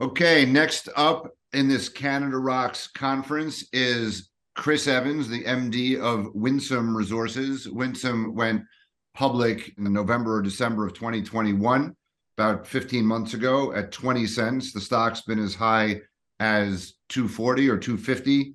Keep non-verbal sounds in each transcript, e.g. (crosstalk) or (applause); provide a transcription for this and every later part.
Okay, next up in this Canada Rocks conference is Chris Evans, the MD of Winsome Resources. Winsome went public in November or December of 2021, about 15 months ago at 20 cents. The stock's been as high as 240 or 250.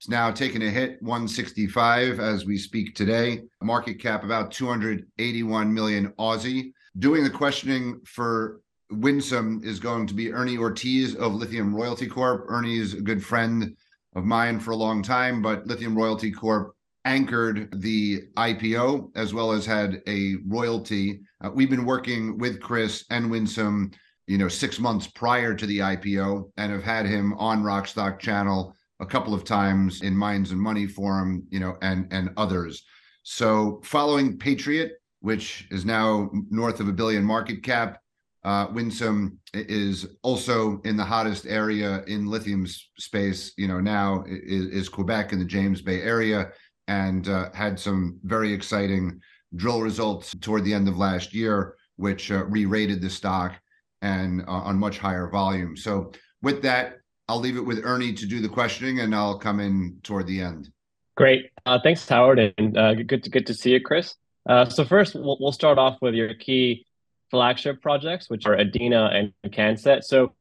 It's now taken a hit 165 as we speak today. Market cap about 281 million Aussie. Doing the questioning for Winsome is going to be Ernie Ortiz of Lithium Royalty Corp. Ernie's a good friend of mine for a long time, but Lithium Royalty Corp anchored the IPO as well as had a royalty. Uh, we've been working with Chris and Winsome, you know, six months prior to the IPO and have had him on Rockstock Channel a couple of times in Minds and Money Forum, you know, and and others. So following Patriot, which is now north of a billion market cap, uh, Winsome is also in the hottest area in lithium space. You know, now is, is Quebec in the James Bay area, and uh, had some very exciting drill results toward the end of last year, which uh, re-rated the stock and uh, on much higher volume. So with that, I'll leave it with Ernie to do the questioning, and I'll come in toward the end. Great, uh, thanks, Howard, and uh, good to good to see you, Chris. so first, we'll, we'll start off with your key flagship projects, which are Adina and Cancet. So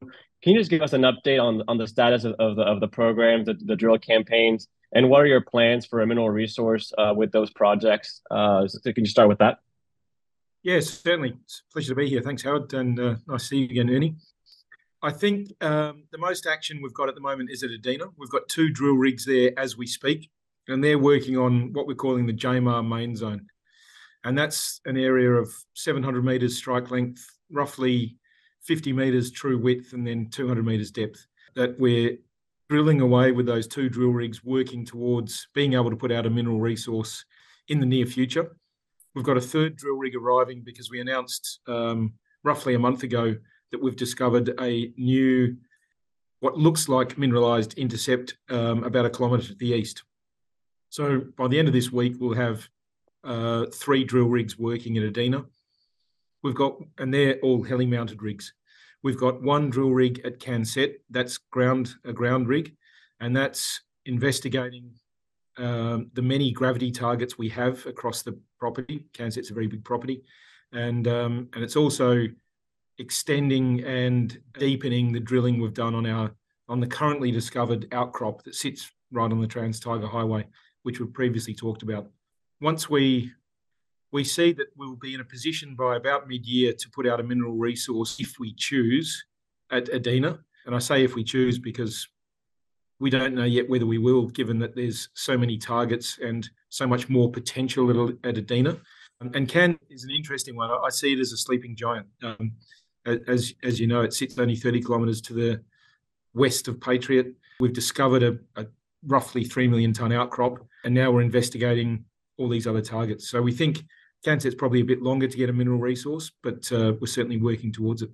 can you just give us an update on, on the status of, of the, of the programs, the, the drill campaigns, and what are your plans for a mineral resource uh, with those projects? Uh, so can you start with that? Yes, certainly. It's a pleasure to be here. Thanks, Howard, and uh, nice to see you again, Ernie. I think um, the most action we've got at the moment is at Adina. We've got two drill rigs there as we speak, and they're working on what we're calling the Jamar main zone and that's an area of 700 meters strike length, roughly 50 meters true width, and then 200 meters depth. That we're drilling away with those two drill rigs, working towards being able to put out a mineral resource in the near future. We've got a third drill rig arriving because we announced um, roughly a month ago that we've discovered a new, what looks like mineralized intercept um, about a kilometre to the east. So by the end of this week, we'll have uh, three drill rigs working at Adina. We've got, and they're all heli mounted rigs. We've got one drill rig at Cancet, that's ground a ground rig, and that's investigating um, the many gravity targets we have across the property. Cancet's a very big property, and um, and it's also extending and deepening the drilling we've done on our on the currently discovered outcrop that sits right on the Trans Taiga Highway, which we've previously talked about once we we see that we'll be in a position by about mid-year to put out a mineral resource if we choose at Adina. And I say if we choose because we don't know yet whether we will, given that there's so many targets and so much more potential at, Adina. And Can is an interesting one. I see it as a sleeping giant. Um, as as you know, it sits only 30 kilometres to the west of Patriot. We've discovered a, a roughly three million ton outcrop, and now we're investigating all these other targets. So we think Cancet's probably a bit longer to get a mineral resource, but uh, we're certainly working towards it.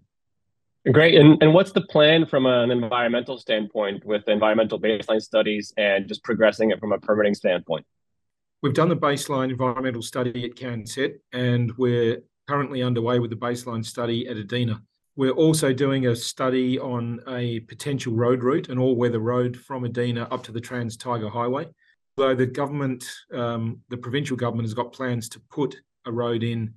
Great. And, and what's the plan from an environmental standpoint with environmental baseline studies and just progressing it from a permitting standpoint? We've done the baseline environmental study at Canset, and we're currently underway with the baseline study at Adina. We're also doing a study on a potential road route, an all-weather road from Adina up to the Trans Taiga Highway. Although the government, um, the provincial government, has got plans to put a road in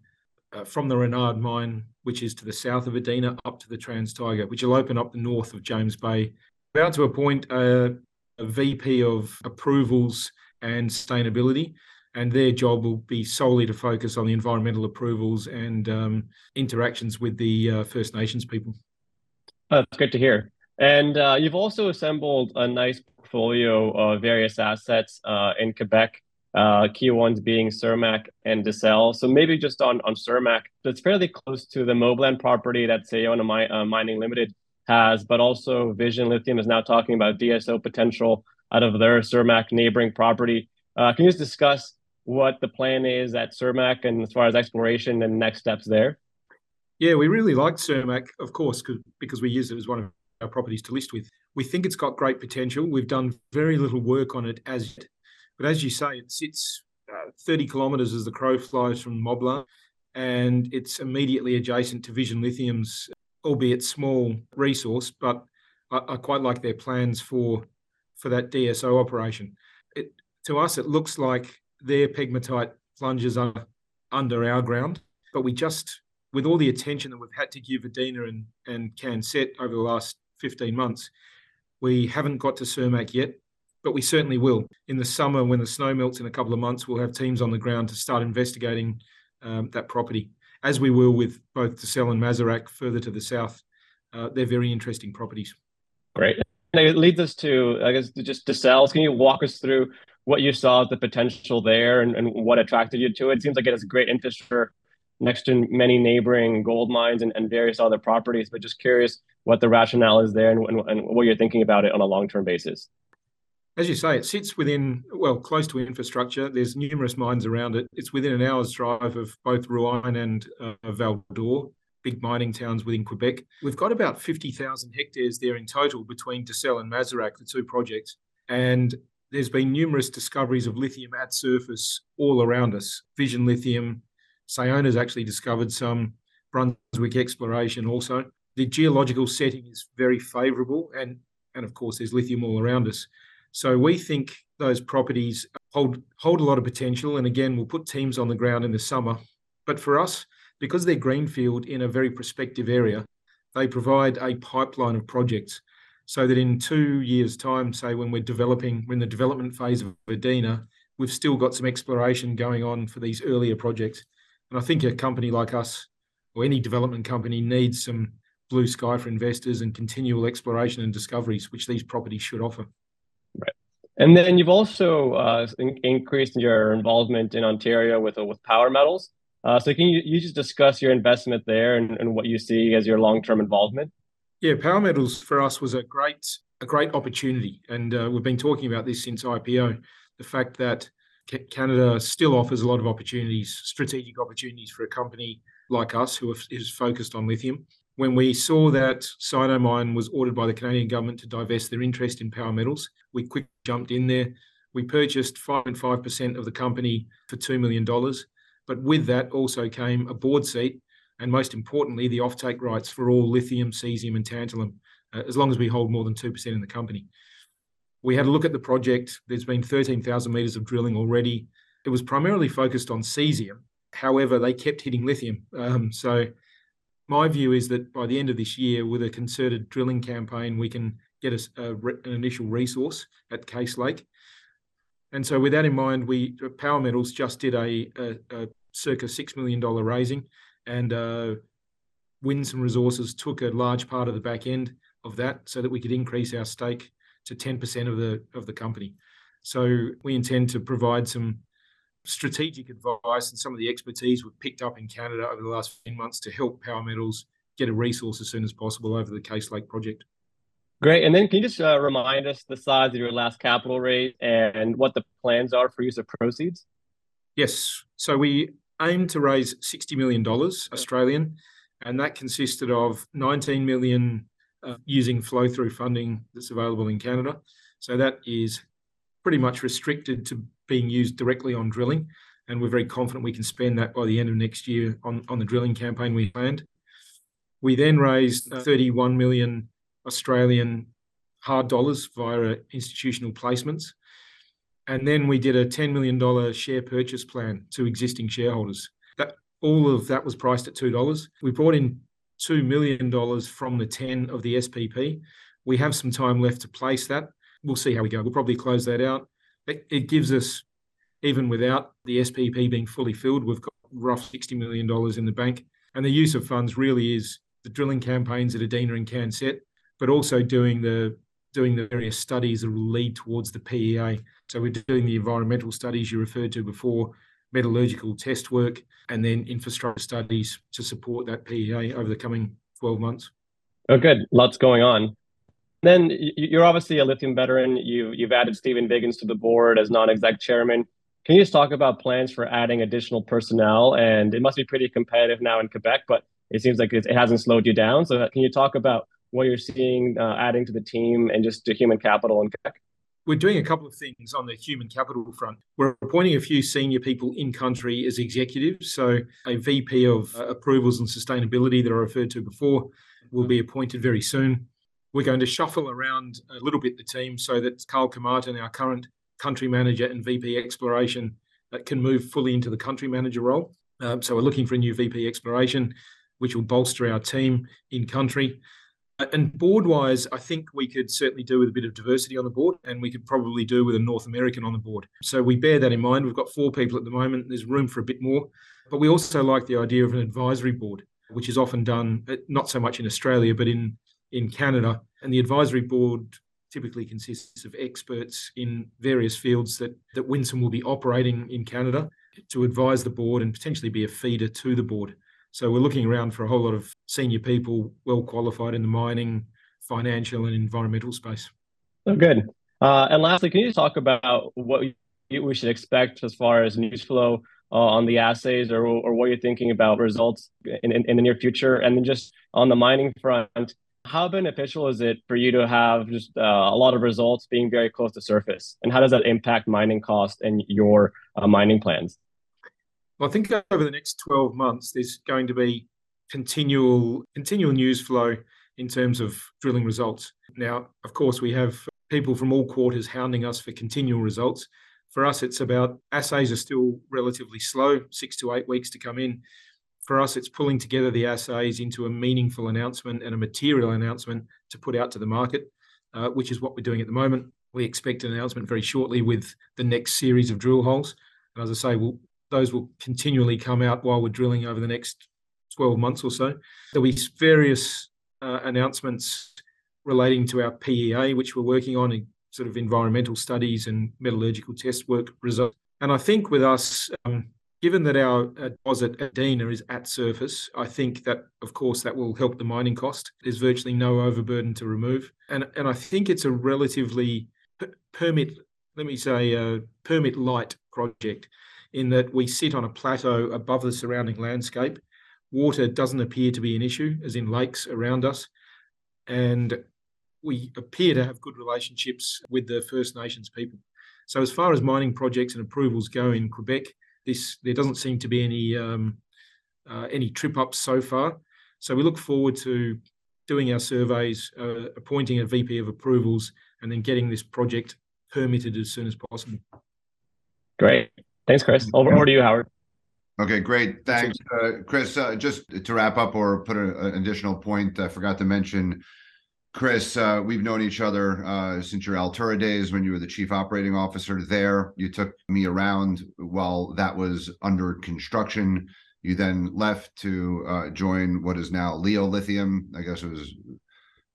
uh, from the Renard mine, which is to the south of Adina, up to the Trans Taiga, which will open up the north of James Bay. About to appoint a, a VP of approvals and sustainability, and their job will be solely to focus on the environmental approvals and um, interactions with the uh, First Nations people. That's good to hear. And uh, you've also assembled a nice portfolio of various assets uh, in Quebec, uh, key ones being Sirmac and Decelles. So maybe just on, on Sirmac, it's fairly close to the Moblan property that Sayona Mi- uh, Mining Limited has, but also Vision Lithium is now talking about DSO potential out of their Sirmac neighboring property. Uh, can you just discuss what the plan is at Sirmac and as far as exploration and next steps there? Yeah, we really liked Surmac, of course, because we use it as one of our properties to list with. We think it's got great potential. We've done very little work on it as yet. But as you say, it sits uh, 30 kilometres as the crow flies from Moblan, and it's immediately adjacent to Vision Lithium's albeit small resource, but I, I quite like their plans for for that DSO operation. It, to us, it looks like their pegmatite plunges are under our ground, but we just, with all the attention that we've had to give Adina and, and Cancet over the last 15 months, we haven't got to Sirmac yet, but we certainly will. In the summer, when the snow melts in a couple of months, we'll have teams on the ground to start investigating um, that property, as we will with both Decelles and Mazerac further to the south. Uh, they're very interesting properties. Great. And it leads us to, I guess, just Decelles. Can you walk us through what you saw as the potential there and, and what attracted you to it? It seems like it has great for next to many neighboring gold mines and, and various other properties, but just curious what the rationale is there and, and, and what you're thinking about it on a long-term basis. As you say, it sits within, well, close to infrastructure. There's numerous mines around it. It's within an hour's drive of both Rouyn and uh, Val d'Or big mining towns within Quebec. We've got about 50,000 hectares there in total between Decelles and Mazerac, the two projects. And there's been numerous discoveries of lithium at surface all around us. Vision Lithium, Sayona's actually discovered some, Brunswick exploration also. The geological setting is very favourable, and, and of course, there's lithium all around us. So we think those properties hold hold a lot of potential. And again, we'll put teams on the ground in the summer. But for us, because they're greenfield in a very prospective area, they provide a pipeline of projects so that in two years' time, say when we're developing, we're in the development phase of Adina, we've still got some exploration going on for these earlier projects. And I think a company like us or any development company needs some blue sky for investors and continual exploration and discoveries, which these properties should offer. Right. And then you've also uh, in- increased your involvement in Ontario with uh, with Power Metals. Uh, so can you, you just discuss your investment there and, and what you see as your long-term involvement? Yeah, Power Metals for us was a great a great opportunity, and uh, we've been talking about this since IPO. The fact that Canada still offers a lot of opportunities, strategic opportunities for a company like us who is focused on lithium. When we saw that Sinomine was ordered by the Canadian government to divest their interest in Power Metals, we quickly jumped in there. We purchased 5.5% of the company for $2 million but with that also came a board seat and most importantly, the offtake rights for all lithium, cesium, and tantalum, uh, as long as we hold more than 2% in the company. We had a look at the project. There's been 13,000 metres of drilling already. It was primarily focused on cesium. However, they kept hitting lithium. Um, so, my view is that by the end of this year, with a concerted drilling campaign, we can get a, a, an initial resource at Case Lake. And so, with that in mind, we Power Metals just did a, a, a circa $6 million raising. And uh, Winsome Resources took a large part of the back end of that so that we could increase our stake to 10% of the of the company. So we intend to provide some strategic advice and some of the expertise we've picked up in Canada over the last few months to help Power Metals get a resource as soon as possible over the Case Lake project. Great. And then can you just uh, remind us the size of your last capital raise and what the plans are for use of proceeds? Yes. So we aimed to raise $60 million Australian, and that consisted of 19 million uh, using flow through funding that's available in Canada. So that is pretty much restricted to being used directly on drilling. And we're very confident we can spend that by the end of next year on, on the drilling campaign we planned. We then raised 31 million Australian hard dollars via institutional placements. And then we did a $10 million share purchase plan to existing shareholders. That all of that was priced at $2. We brought in $2 million from the 10 of the SPP. We have some time left to place that. We'll see how we go. We'll probably close that out. It, it gives us, even without the SPP being fully filled, we've got roughly $60 million in the bank. And the use of funds really is the drilling campaigns at Adina and Cancet, but also doing the doing the various studies that will lead towards the PEA. So we're doing the environmental studies you referred to before, metallurgical test work, and then infrastructure studies to support that PEA over the coming 12 months. Oh, good. Lots going on. Then you're obviously a lithium veteran. You, you've added Stephen Biggins to the board as non-exec chairman. Can you just talk about plans for adding additional personnel? And it must be pretty competitive now in Quebec, but it seems like it hasn't slowed you down. So can you talk about what you're seeing uh, adding to the team and just the human capital in Quebec? We're doing a couple of things on the human capital front. We're appointing a few senior people in country as executives. So, a VP of uh, approvals and sustainability that I referred to before, will be appointed very soon. We're going to shuffle around a little bit the team so that Carl Caumartin, our current country manager and VP exploration, uh, can move fully into the country manager role. Um, so we're looking for a new VP exploration, which will bolster our team in country. And board wise, I think we could certainly do with a bit of diversity on the board, and we could probably do with a North American on the board. So we bear that in mind. We've got four people at the moment. There's room for a bit more, but we also like the idea of an advisory board, which is often done uh, not so much in Australia, but in in Canada. And the advisory board typically consists of experts in various fields that that Winsome will be operating in Canada to advise the board and potentially be a feeder to the board. So we're looking around for a whole lot of senior people, well qualified in the mining, financial, and environmental space. Oh, good. Uh, and lastly, can you talk about what we should expect as far as news flow uh, on the assays, or or what you're thinking about results in, in, in the near future? And then just on the mining front, how beneficial is it for you to have just uh, a lot of results being very close to surface, and how does that impact mining cost and your uh, mining plans? I think over the next 12 months, there's going to be continual continual news flow in terms of drilling results. Now, of course, we have people from all quarters hounding us for continual results. For us, it's about assays are still relatively slow, six to eight weeks to come in. For us, it's pulling together the assays into a meaningful announcement and a material announcement to put out to the market, uh, which is what we're doing at the moment. We expect an announcement very shortly with the next series of drill holes. And as I say, we'll those will continually come out while we're drilling over the next 12 months or so. There'll be various uh, announcements relating to our PEA, which we're working on in sort of environmental studies and metallurgical test work results. And I think with us, um, given that our deposit at Dina is at surface, I think that, of course, that will help the mining cost. There's virtually no overburden to remove. And, and I think it's a relatively permit, let me say, a permit light project in that we sit on a plateau above the surrounding landscape. Water doesn't appear to be an issue, as in lakes around us. And we appear to have good relationships with the First Nations people. So, as far as mining projects and approvals go in Quebec, this there doesn't seem to be any um, uh, any trip ups so far. So, we look forward to doing our surveys, uh, appointing a VP of approvals, and then getting this project permitted as soon as possible. Great. Thanks, Chris. Over, over to you, Howard. Okay, great. Thanks, uh, Chris. Uh, just to wrap up or put a, an additional point, I forgot to mention, Chris, uh, we've known each other uh, since your Altura days when you were the chief operating officer there. You took me around while that was under construction. You then left to uh, join what is now Leo Lithium. I guess it was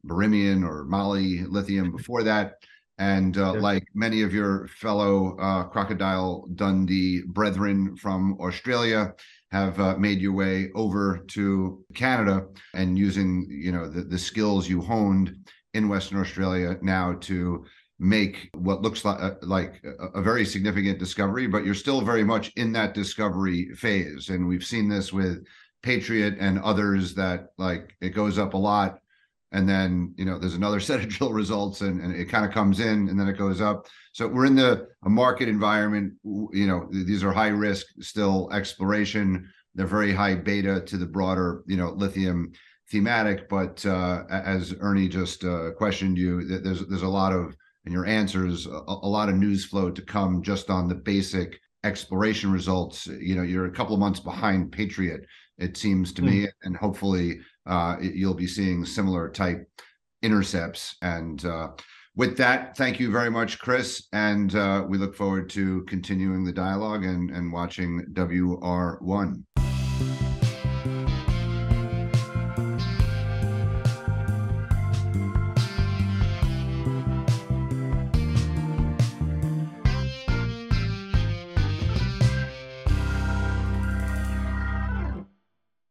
Birimian or Mali Lithium before that. And uh, like many of your fellow uh, Crocodile Dundee brethren from Australia, have uh, made your way over to Canada and using you know the, the skills you honed in Western Australia now to make what looks like uh, like a, a, very significant discovery, but you're still very much in that discovery phase. And we've seen this with Patriot and others that like it goes up a lot and then you know there's another (laughs) set of drill results and, and it kind of comes in and then it goes up. So we're in the a market environment you know these are high risk still exploration. They're very high beta to the broader you know lithium thematic but uh, as ernie just uh, questioned you there's there's a lot of in your answers a, a lot of news flow to come just on the basic exploration results. You know you're a couple of months behind patriot it seems to mm. me and hopefully uh, you'll be seeing similar type intercepts. And uh, with that, thank you very much, Chris. And uh, we look forward to continuing the dialogue and, and watching WR1.